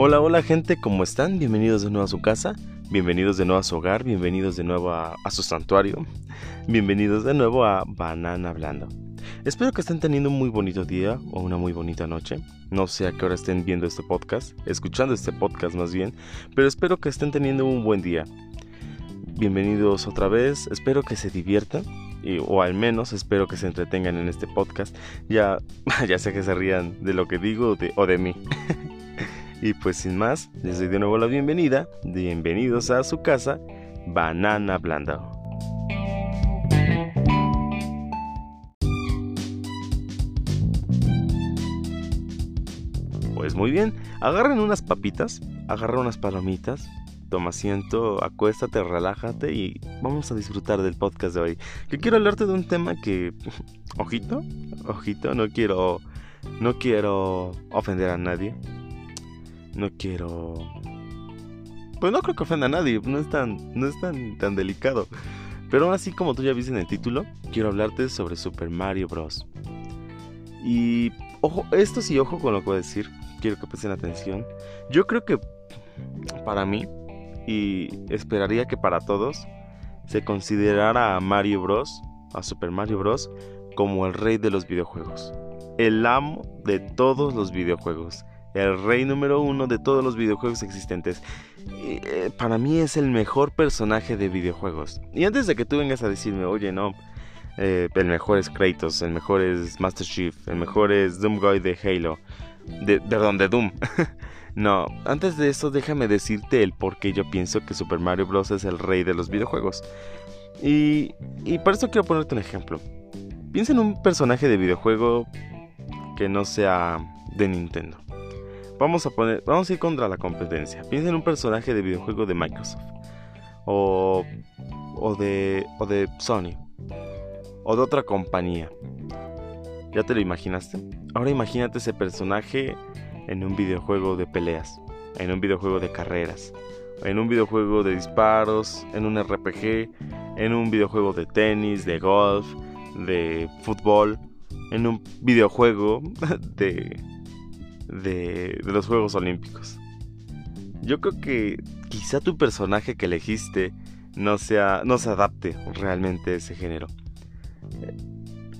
Hola, hola gente, ¿cómo están? Bienvenidos de nuevo a su casa, bienvenidos de nuevo a su hogar, bienvenidos de nuevo a, su santuario, bienvenidos de nuevo a Banana Hablando. Espero que estén teniendo un muy bonito día o una muy bonita noche. No sé a qué hora estén viendo este podcast, escuchando este podcast más bien, pero espero que estén teniendo un buen día. Bienvenidos otra vez, espero que se diviertan o al menos espero que se entretengan en este podcast. Ya, ya sé que se rían de lo que digo o de, mí. y pues sin más, les doy de nuevo la bienvenida. Bienvenidos a su casa, Banana Blanda. Pues muy bien, agarren unas papitas, agarren unas palomitas, toma asiento, acuéstate, relájate y vamos a disfrutar del podcast de hoy. Que quiero hablarte de un tema que, ojito, ojito, no quiero, no quiero ofender a nadie. No quiero, pues no creo que ofenda a nadie, no es tan, no es tan, tan delicado. Pero aún así, como tú ya viste en el título, quiero hablarte sobre Super Mario Bros. Y ojo, esto sí, ojo con lo que voy a decir. Quiero que presten atención. Yo creo que para mí, y esperaría que para todos se considerara a Mario Bros, a Super Mario Bros, como el rey de los videojuegos, el amo de todos los videojuegos, el rey número uno de todos los videojuegos existentes. Eh, para mí es el mejor personaje de videojuegos. Y antes de que tú vengas a decirme, oye, no, eh, el mejor es Kratos, el mejor es Master Chief, el mejor es Doomguy de Halo, de, perdón, de Doom. No, antes de eso déjame decirte el por qué yo pienso que Super Mario Bros. es el rey de los videojuegos. Y, y por eso quiero ponerte un ejemplo. Piensa en un personaje de videojuego que no sea de Nintendo. Vamos a poner, vamos a ir contra la competencia. Piensa en un personaje de videojuego de Microsoft. O o de o de Sony. O de otra compañía. ¿Ya te lo imaginaste? Ahora imagínate ese personaje en un videojuego de peleas, en un videojuego de carreras, en un videojuego de disparos, en un RPG, en un videojuego de tenis, de golf, de fútbol, en un videojuego de, de, de los Juegos Olímpicos. Yo creo que quizá tu personaje que elegiste no, sea, no se adapte realmente a ese género.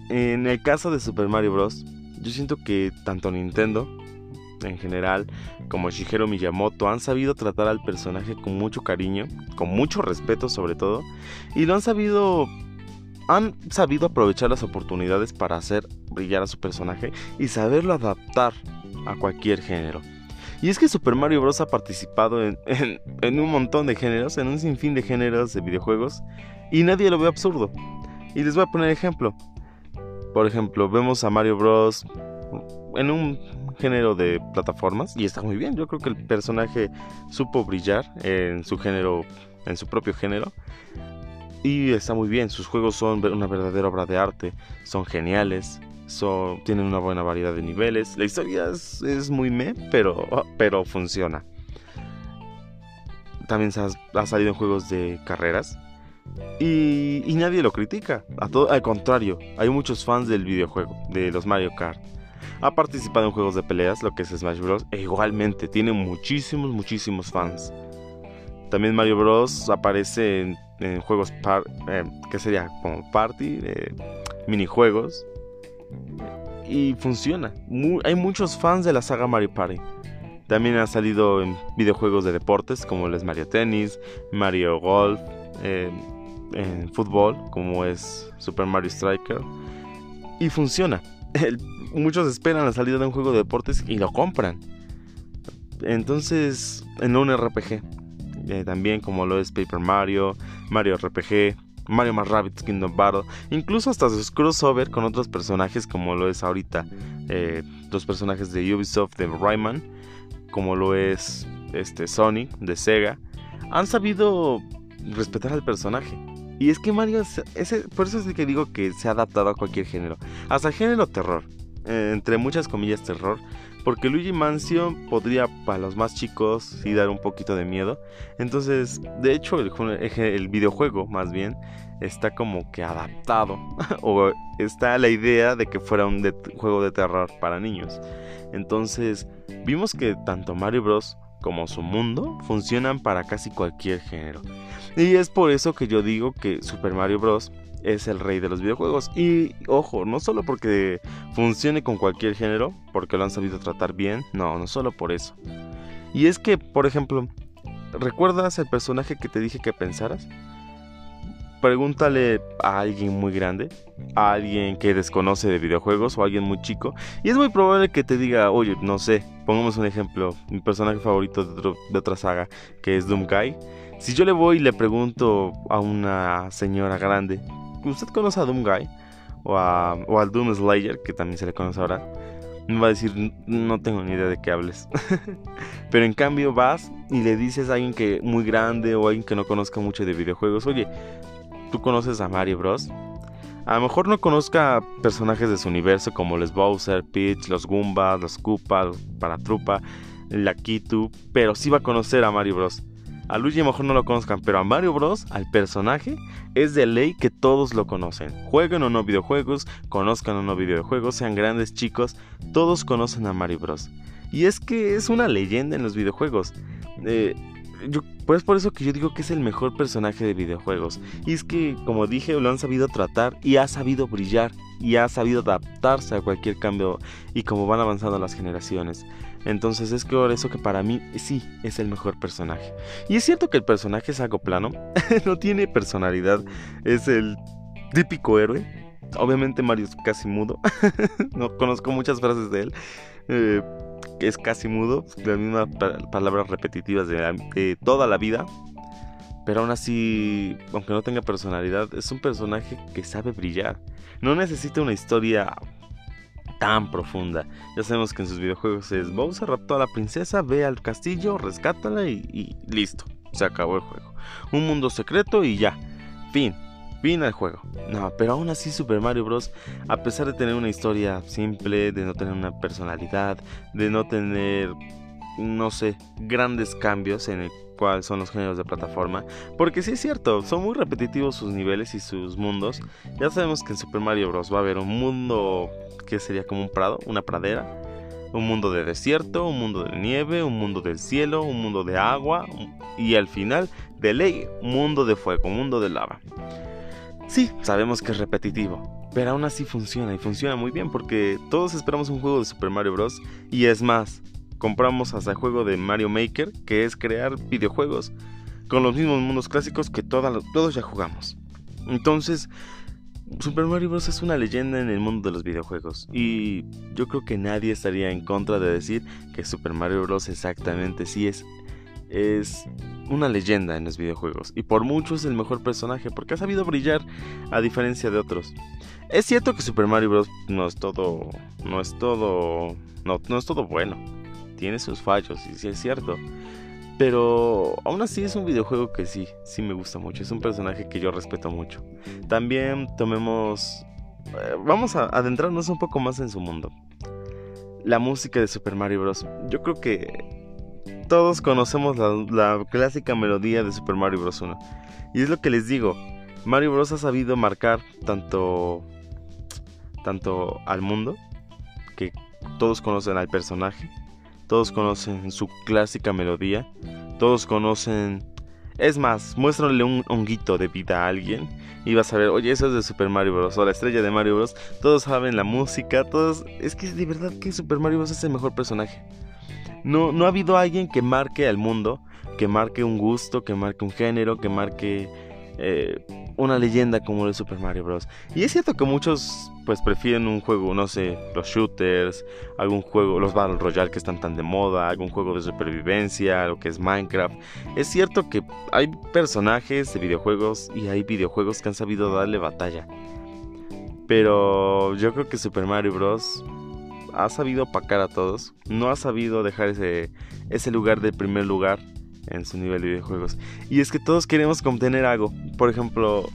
En el caso de Super Mario Bros., yo siento que tanto Nintendo en general, como Shigeru Miyamoto, han sabido tratar al personaje con mucho cariño, con mucho respeto sobre todo, y lo han sabido han sabido aprovechar las oportunidades para hacer brillar a su personaje y saberlo adaptar a cualquier género. Y es que Super Mario Bros. ha participado en, un montón de géneros, en un sinfín de géneros de videojuegos, y nadie lo ve absurdo. Y les voy a poner ejemplo. Por ejemplo, vemos a Mario Bros. en un género de plataformas y está muy bien. Yo creo que el personaje supo brillar en su género, en su propio género. Y está muy bien, sus juegos son una verdadera obra de arte, son geniales, tienen una buena variedad de niveles. La historia es, muy me, pero, pero funciona. También ha, salido en juegos de carreras. Y, y nadie lo critica. A todo, al contrario, hay muchos fans del videojuego, de los Mario Kart. Ha participado en juegos de peleas, lo que es Smash Bros. E igualmente tiene muchísimos, muchísimos fans. También Mario Bros. aparece en, juegos eh, que sería como party, eh, minijuegos. Y funciona. hay muchos fans de la saga Mario Party. También ha salido en videojuegos de deportes como el Mario Tennis, Mario Golf, eh, en fútbol como es Super Mario Striker. Y funciona. Muchos esperan la salida de un juego de deportes y lo compran. Entonces, en un RPG, eh, también como lo es Paper Mario, Mario RPG, Mario más Rabbids Kingdom Battle, incluso hasta sus crossover con otros personajes como lo es ahorita eh, los personajes de Ubisoft de Rayman, como lo es este Sonic de Sega, han sabido respetar al personaje. Y es que Mario, ese, por eso es que digo que se ha adaptado a cualquier género, hasta el género terror. Eh, entre muchas comillas, terror. Porque Luigi Mansion podría para los más chicos sí dar un poquito de miedo. Entonces, de hecho, el, el videojuego más bien está como que adaptado. o está la idea de que fuera un juego de terror para niños. Entonces, vimos que tanto Mario Bros. como su mundo funcionan para casi cualquier género. Y es por eso que yo digo que Super Mario Bros. Es el rey de los videojuegos. Y ojo, no solo porque funcione con cualquier género, porque lo han sabido tratar bien, no, no solo por eso. Y es que, por ejemplo, ¿recuerdas el personaje que te dije que pensaras? pregúntale a alguien muy grande, a alguien que desconoce de videojuegos o a alguien muy chico, y es muy probable que te diga, oye, no sé, pongamos un ejemplo, mi personaje favorito de, otra saga, que es Doomguy. Si yo le voy y le pregunto a una señora grande, ¿usted conoce a Doomguy? O, a, o al Doom Slayer, que también se le conoce ahora, va a decir, no tengo ni idea de qué hables. Pero en cambio vas y le dices a alguien que muy grande o a alguien que no conozca mucho de videojuegos, oye, tú conoces a Mario Bros. A lo mejor no conozca personajes de su universo como los Bowser, Peach, los Goombas, los Koopa, los Paratrupa, la Kitu, pero sí va a conocer a Mario Bros. A Luigi mejor no lo conozcan, pero a Mario Bros, al personaje, es de ley que todos lo conocen. Jueguen o no videojuegos, conozcan o no videojuegos, sean grandes, chicos, todos conocen a Mario Bros. Y es que es una leyenda en los videojuegos. Eh, pues por eso que yo digo que es el mejor personaje de videojuegos. Y es que, como dije, lo han sabido tratar y ha sabido brillar y ha sabido adaptarse a cualquier cambio y como van avanzando las generaciones. Entonces es por eso que para mí sí es el mejor personaje. Y es cierto que el personaje es algo plano, no tiene personalidad, es el típico héroe. Obviamente Mario es casi mudo, no conozco muchas frases de él. Eh, es casi mudo, las mismas palabras repetitivas de, toda la vida. Pero aún así, aunque no tenga personalidad, es un personaje que sabe brillar. No necesita una historia tan profunda. Ya sabemos que en sus videojuegos es Bowser raptó a la princesa, ve al castillo, rescátala y, y listo. Se acabó el juego. Un mundo secreto y ya. Fin. Fin al juego. No, pero aún así Super Mario Bros. A pesar de tener una historia simple, de no tener una personalidad, de no tener, no sé, grandes cambios en el cual son los géneros de plataforma. Porque sí es cierto, son muy repetitivos sus niveles y sus mundos. Ya sabemos que en Super Mario Bros. va a haber un mundo que sería como un prado, una pradera. Un mundo de desierto, un mundo de nieve, un mundo del cielo, un mundo de agua y al final de ley, mundo de fuego, un mundo de lava. Sí, sabemos que es repetitivo, pero aún así funciona y funciona muy bien porque todos esperamos un juego de Super Mario Bros. Y es más, compramos hasta el juego de Mario Maker, que es crear videojuegos con los mismos mundos clásicos que todos ya jugamos. Entonces, Super Mario Bros. es una leyenda en el mundo de los videojuegos y yo creo que nadie estaría en contra de decir que Super Mario Bros. exactamente sí es es una leyenda en los videojuegos y por mucho es el mejor personaje porque ha sabido brillar a diferencia de otros. Es cierto que Super Mario Bros no es todo no es todo no, no es todo bueno. Tiene sus fallos y sí es cierto. Pero aún así es un videojuego que sí, sí me gusta mucho. Es un personaje que yo respeto mucho. También tomemos... Eh, vamos a adentrarnos un poco más en su mundo. La música de Super Mario Bros. Yo creo que todos conocemos la, clásica melodía de Super Mario Bros. 1. Y es lo que les digo, Mario Bros. ha sabido marcar tanto, tanto al mundo, que todos conocen al personaje, todos conocen su clásica melodía, todos conocen... Es más, muéstrale un honguito de vida a alguien y vas a ver, oye, eso es de Super Mario Bros. o la estrella de Mario Bros. Todos saben la música, todos... Es que de verdad que Super Mario Bros. es el mejor personaje. No, no ha habido alguien que marque al mundo, que marque un gusto, que marque un género, que marque eh, una leyenda como el Super Mario Bros. Y es cierto que muchos pues prefieren un juego, no sé, los shooters, algún juego, los Battle Royale que están tan de moda, algún juego de supervivencia, lo que es Minecraft. Es cierto que hay personajes de videojuegos y hay videojuegos que han sabido darle batalla. Pero yo creo que Super Mario Bros ha sabido opacar a todos, no ha sabido dejar ese, ese lugar de primer lugar en su nivel de videojuegos. Y es que todos queremos contener algo. Por ejemplo,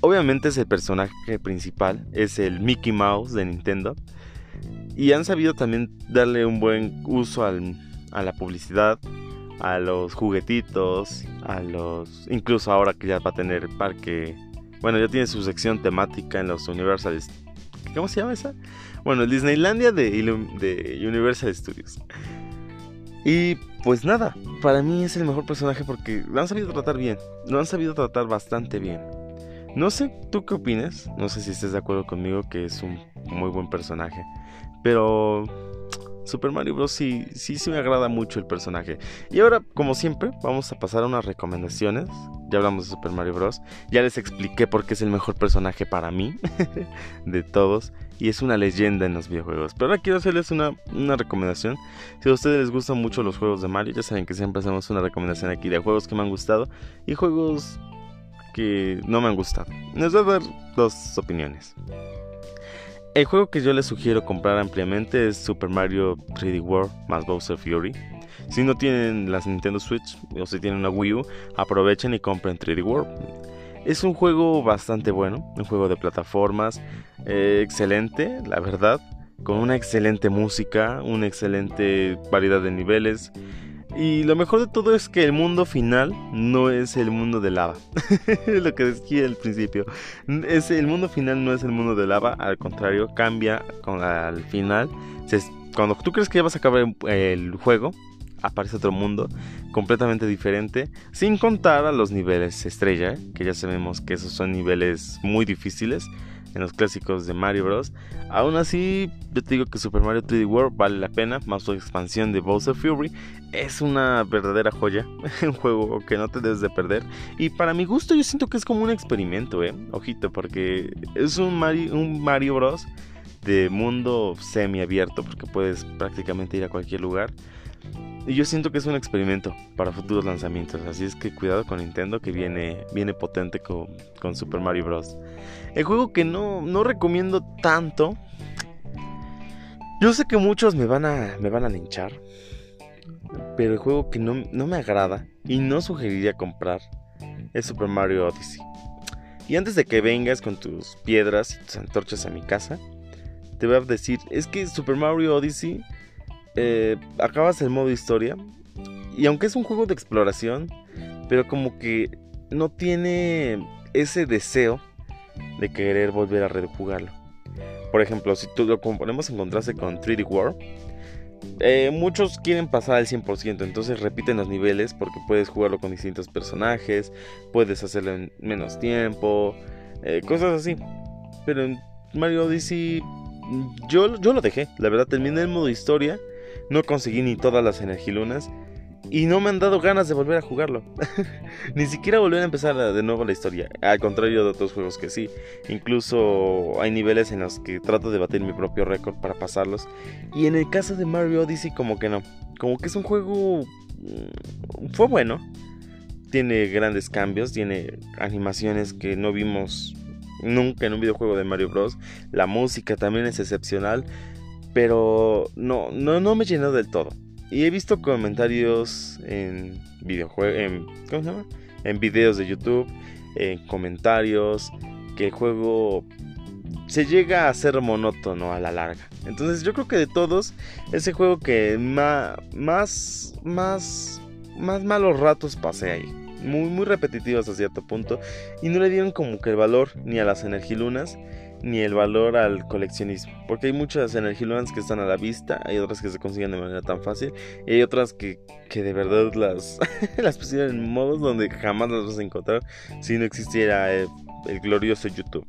obviamente es el personaje principal, es el Mickey Mouse de Nintendo. Y han sabido también darle un buen uso a la publicidad, a los juguetitos, a los... Incluso ahora que ya va a tener parque... Bueno, ya tiene su sección temática en los Universal... ¿Cómo se llama esa? Bueno, Disneylandia de, de Universal Studios. Y pues nada, para mí es el mejor personaje porque lo han sabido tratar bien, lo han sabido tratar bastante bien. No sé tú qué opinas, no sé si estés de acuerdo conmigo que es un muy buen personaje, pero Super Mario Bros. sí, sí, sí me agrada mucho el personaje. Y ahora, como siempre, vamos a pasar a unas recomendaciones. Ya hablamos de Super Mario Bros. Ya les expliqué por qué es el mejor personaje para mí de todos. Y es una leyenda en los videojuegos. Pero ahora quiero hacerles una, una recomendación. Si a ustedes les gustan mucho los juegos de Mario, ya saben que siempre hacemos una recomendación aquí de juegos que me han gustado y juegos que no me han gustado. Les voy a dar dos opiniones. El juego que yo les sugiero comprar ampliamente es Super Mario 3D World más Bowser Fury. Si no tienen las Nintendo Switch o si tienen una Wii U, aprovechen y compren 3D World. Es un juego bastante bueno, un juego de plataformas eh, excelente, la verdad, con una excelente música, una excelente variedad de niveles. Y lo mejor de todo es que el mundo final no es el mundo de lava. lo que decía al principio. Es, el mundo final no es el mundo de lava, al contrario, cambia con, al final. cuando tú crees que ya vas a acabar el juego, aparece otro mundo completamente diferente, sin contar a los niveles estrella, que ya sabemos que esos son niveles muy difíciles en los clásicos de Mario Bros. Aún así, yo te digo que Super Mario 3D World vale la pena, más su expansión de Bowser Fury es una verdadera joya, un juego que no te debes de perder. Y para mi gusto yo siento que es como un experimento, eh, ojito, porque es un Mario, Bros de mundo semiabierto, porque puedes prácticamente ir a cualquier lugar. Y yo siento que es un experimento para futuros lanzamientos. Así es que cuidado con Nintendo que viene, viene potente con Super Mario Bros. El juego que no, no recomiendo tanto. Yo sé que muchos me van a, me van a linchar. Pero el juego que no, no me agrada y no sugeriría comprar es Super Mario Odyssey. Y antes de que vengas con tus piedras y tus antorchas a mi casa, te voy a decir, es que Super Mario Odyssey eh, acabas el modo historia y aunque es un juego de exploración, pero como que no tiene ese deseo de querer volver a rejugarlo. Por ejemplo, si tú lo ponemos en contraste con 3D World, eh, muchos quieren pasar al 100%, entonces repiten los niveles porque puedes jugarlo con distintos personajes, puedes hacerlo en menos tiempo, eh, cosas así. Pero en Mario Odyssey yo, yo lo dejé, la verdad terminé el modo historia no conseguí ni todas las energilunas y no me han dado ganas de volver a jugarlo. Ni siquiera volver a empezar de nuevo la historia. Al contrario de otros juegos que sí. Incluso hay niveles en los que trato de batir mi propio récord para pasarlos. Y en el caso de Mario Odyssey como que no. Como que es un juego... Mm, fue bueno. Tiene grandes cambios. Tiene animaciones que no vimos nunca en un videojuego de Mario Bros. La música también es excepcional pero no, no, no me llenó del todo. Y he visto comentarios en videojuegos, en, videos de YouTube, en comentarios, que el juego se llega a ser monótono a la larga. Entonces yo creo que de todos, ese juego que más, más, más, más malos ratos pasé ahí. Muy, muy repetitivos a cierto punto. Y no le dieron como que el valor ni a las energilunas ni el valor al coleccionismo. Porque hay muchas energilunas que están a la vista, hay otras que se consiguen de manera tan fácil, y hay otras que, que de verdad las, las pusieron en modos donde jamás las vas a encontrar si no existiera el, glorioso YouTube.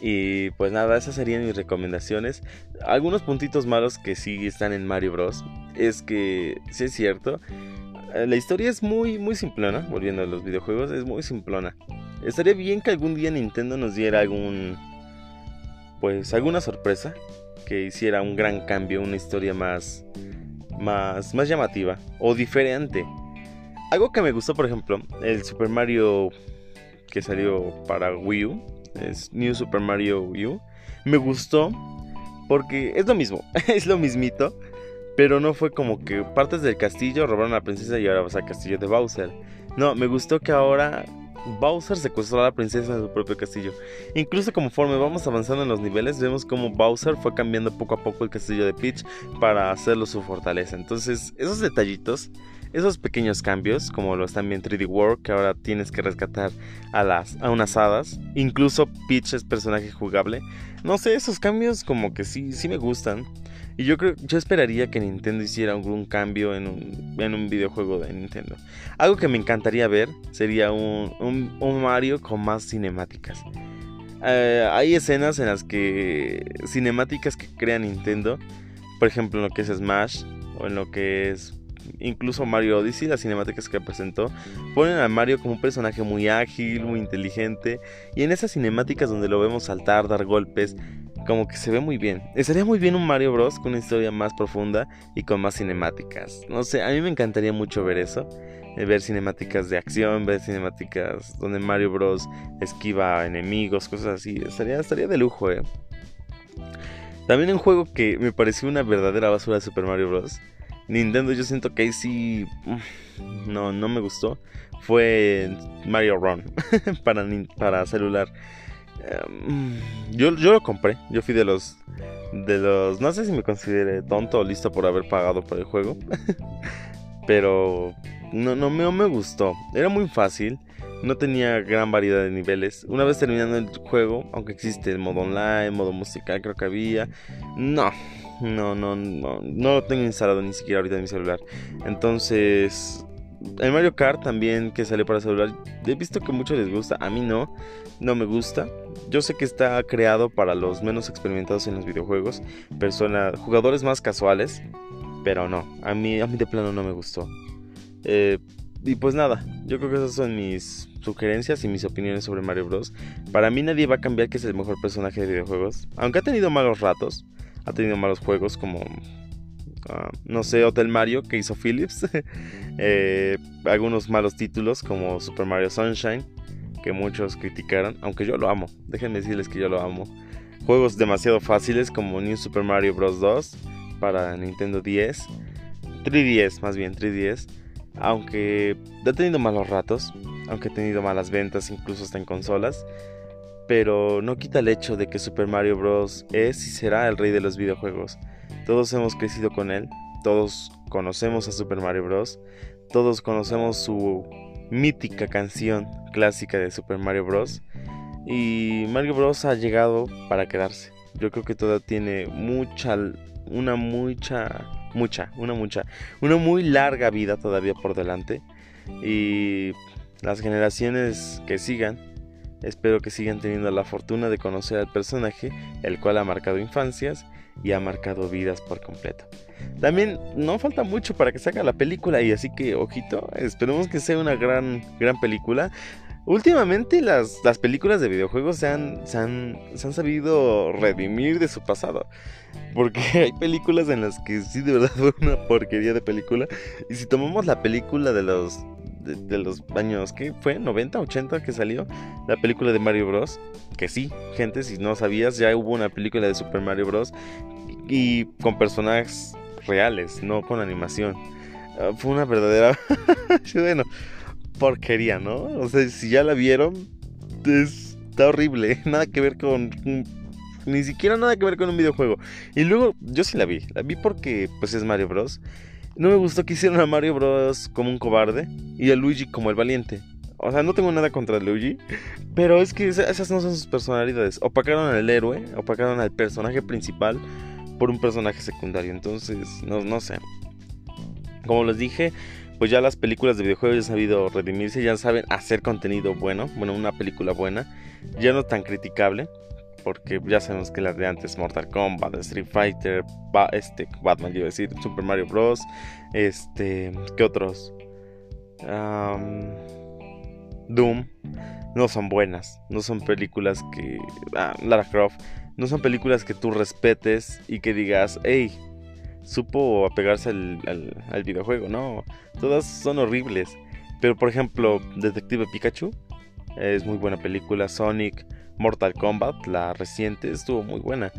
Y pues nada, esas serían mis recomendaciones. Algunos puntitos malos que sí están en Mario Bros. Es que, sí es cierto, eh, la historia es muy, muy simplona, volviendo a los videojuegos, es muy simplona. Estaría bien que algún día Nintendo nos diera algún. Pues alguna sorpresa. Que hiciera un gran cambio, una historia más. Más, más llamativa o diferente. Algo que me gustó, por ejemplo, el Super Mario que salió para Wii U, es New Super Mario Wii U, me gustó porque es lo mismo, es lo mismito, pero no fue como que partes del castillo robaron a la princesa y ahora vas al castillo de Bowser. No, me gustó que ahora Bowser secuestró a la princesa en su propio castillo. Incluso conforme vamos avanzando en los niveles, vemos como Bowser fue cambiando poco a poco el castillo de Peach para hacerlo su fortaleza. Entonces, esos detallitos, esos pequeños cambios, como lo están bien 3D World, que ahora tienes que rescatar a, las, a unas hadas. Incluso Peach es personaje jugable. No sé, esos cambios como que sí, sí me gustan. Y yo creo, yo esperaría que Nintendo hiciera algún cambio en un, en un videojuego de Nintendo. Algo que me encantaría ver sería un, un, Mario con más cinemáticas. Eh, hay escenas en las que cinemáticas que crea Nintendo, por ejemplo en lo que es Smash o en lo que es incluso Mario Odyssey, las cinemáticas que presentó, ponen a Mario como un personaje muy ágil, muy inteligente, y en esas cinemáticas donde lo vemos saltar, dar golpes, como que se ve muy bien. Estaría muy bien un Mario Bros. con una historia más profunda y con más cinemáticas. No sé, a mí me encantaría mucho ver eso. Eh, ver cinemáticas de acción, ver cinemáticas donde Mario Bros. esquiva enemigos, cosas así. Estaría, estaría de lujo, eh. También un juego que me pareció una verdadera basura de Super Mario Bros. Nintendo yo siento que ahí sí mm, no, no me gustó. Fue Mario Run para, para celular. Em, yo, yo lo compré. Yo fui de los. De los. No sé si me consideré tonto o listo por haber pagado por el juego. Pero no, no, me gustó. Era muy fácil. No tenía gran variedad de niveles. Una vez terminando el juego, aunque existe el modo online, modo musical, creo que había. No, no, no, no, no lo tengo instalado ni siquiera ahorita en mi celular. Entonces, el Mario Kart también que sale para celular, he visto que mucho les gusta, a mí no, no me gusta. Yo sé que está creado para los menos experimentados en los videojuegos, personas, jugadores más casuales, pero no, a mí, a mí de plano no me gustó. Eh, y pues nada, yo creo que esas son mis sugerencias y mis opiniones sobre Mario Bros. Para mí nadie va a cambiar que es el mejor personaje de videojuegos, aunque ha tenido malos ratos, ha tenido malos juegos como Ah, no sé, Hotel Mario que hizo Philips. Eh, algunos malos títulos como Super Mario Sunshine, que muchos criticaron, aunque yo lo amo. Déjenme decirles que yo lo amo. Juegos demasiado fáciles como New Super Mario Bros. 2 para Nintendo 10. 3DS, más bien 3DS. Aunque ha tenido malos ratos, aunque ha tenido malas ventas, incluso hasta en consolas. Pero no quita el hecho de que Super Mario Bros. es y será el rey de los videojuegos. Todos hemos crecido con él, todos conocemos a Super Mario Bros. Todos conocemos su mítica canción clásica de Super Mario Bros. Y Mario Bros ha llegado para quedarse. Yo creo que todavía tiene mucha, una mucha, mucha, una mucha, una muy larga vida todavía por delante. Y las generaciones que sigan, espero que sigan teniendo la fortuna de conocer al personaje, el cual ha marcado infancias y ha marcado vidas por completo. También no falta mucho para que salga la película y así que ojito, esperemos que sea una gran, gran película. Últimamente las, las películas de videojuegos se han, se, han, se han sabido redimir de su pasado. Porque hay películas en las que sí de verdad fue una porquería de película. Y si tomamos la película de los de, los años, ¿qué fue? ¿90, 80 que salió? La película de Mario Bros. Que sí, gente, si no sabías, ya hubo una película de Super Mario Bros. Y con personajes reales, no con animación. Ah, fue una verdadera... bueno, porquería, ¿no? O sea, si ya la vieron, está horrible. Nada que ver con ni siquiera nada que ver con un videojuego. Y luego yo sí la vi, la vi porque pues es Mario Bros. No me gustó que hicieron a Mario Bros. como un cobarde y a Luigi como el valiente. O sea, no tengo nada contra Luigi, pero es que esas no son sus personalidades. Opacaron al héroe, opacaron al personaje principal por un personaje secundario. Entonces, no, no sé. Como les dije, pues ya las películas de videojuegos ya han sabido redimirse, ya saben hacer contenido bueno, bueno, una película buena, ya no tan criticable porque ya sabemos que las de antes, Mortal Kombat, Street Fighter, este, Batman, yo decir, Super Mario Bros. Este, ¿qué otros? Doom, no son buenas, no son películas que. Ah, Lara Croft, no son películas que tú respetes y que digas, hey, supo apegarse al, al videojuego, no, todas son horribles. Pero por ejemplo, Detective Pikachu es muy buena película, Sonic. Mortal Kombat, la reciente, estuvo muy buena.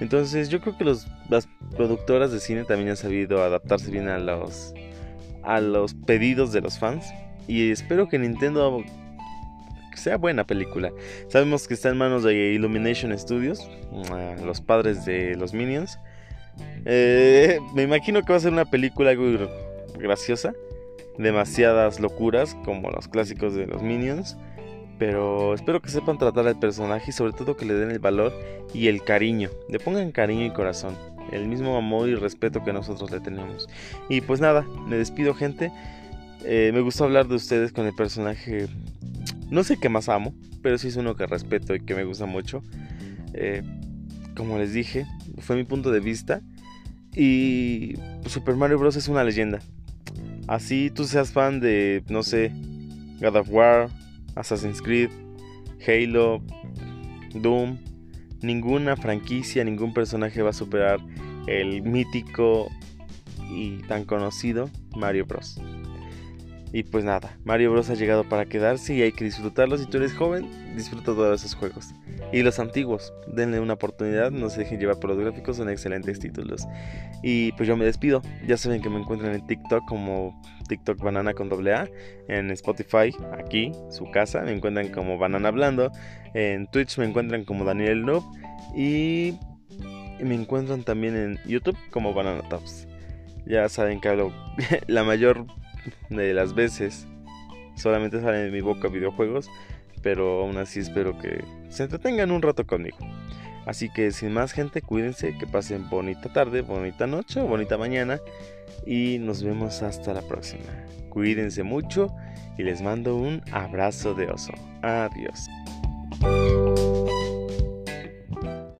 Entonces yo creo que las productoras de cine también han sabido adaptarse bien a los, a los pedidos de los fans. Y espero que Nintendo sea buena película. Sabemos que está en manos de Illumination Studios, los padres de los Minions. Eh, me imagino que va a ser una película graciosa. Demasiadas locuras como los clásicos de los Minions. Pero espero que sepan tratar al personaje y sobre todo que le den el valor y el cariño. Le pongan cariño y corazón. el mismo amor y respeto que nosotros le tenemos. Y pues nada, me despido gente. Eh, me gustó hablar de ustedes con el personaje, no sé qué más amo, pero sí es uno que respeto y que me gusta mucho. Eh, como les dije, fue mi punto de vista. Y Super Mario Bros. es una leyenda. Así tú seas fan de, no sé, God of War, Assassin's Creed, Halo, Doom, ninguna franquicia, ningún personaje va a superar el mítico y tan conocido Mario Bros. Y pues nada, Mario Bros ha llegado para quedarse y hay que disfrutarlo. Si tú eres joven, disfruta todos esos juegos. Y los antiguos, denle una oportunidad, no se dejen llevar por los gráficos, son excelentes títulos. Y pues yo me despido. Ya saben que me encuentran en TikTok como TikTok Banana con doble A. En Spotify, aquí, su casa, me encuentran como Banana Hablando. En Twitch me encuentran como Daniel Noob. Y me encuentran también en YouTube como Banana Tops. Ya saben que la mayor de las veces solamente salen de mi boca videojuegos, pero aún así espero que se entretengan un rato conmigo. Así que sin más gente, cuídense, que pasen bonita tarde, bonita noche o bonita mañana y nos vemos hasta la próxima. Cuídense mucho y les mando un abrazo de oso. Adiós.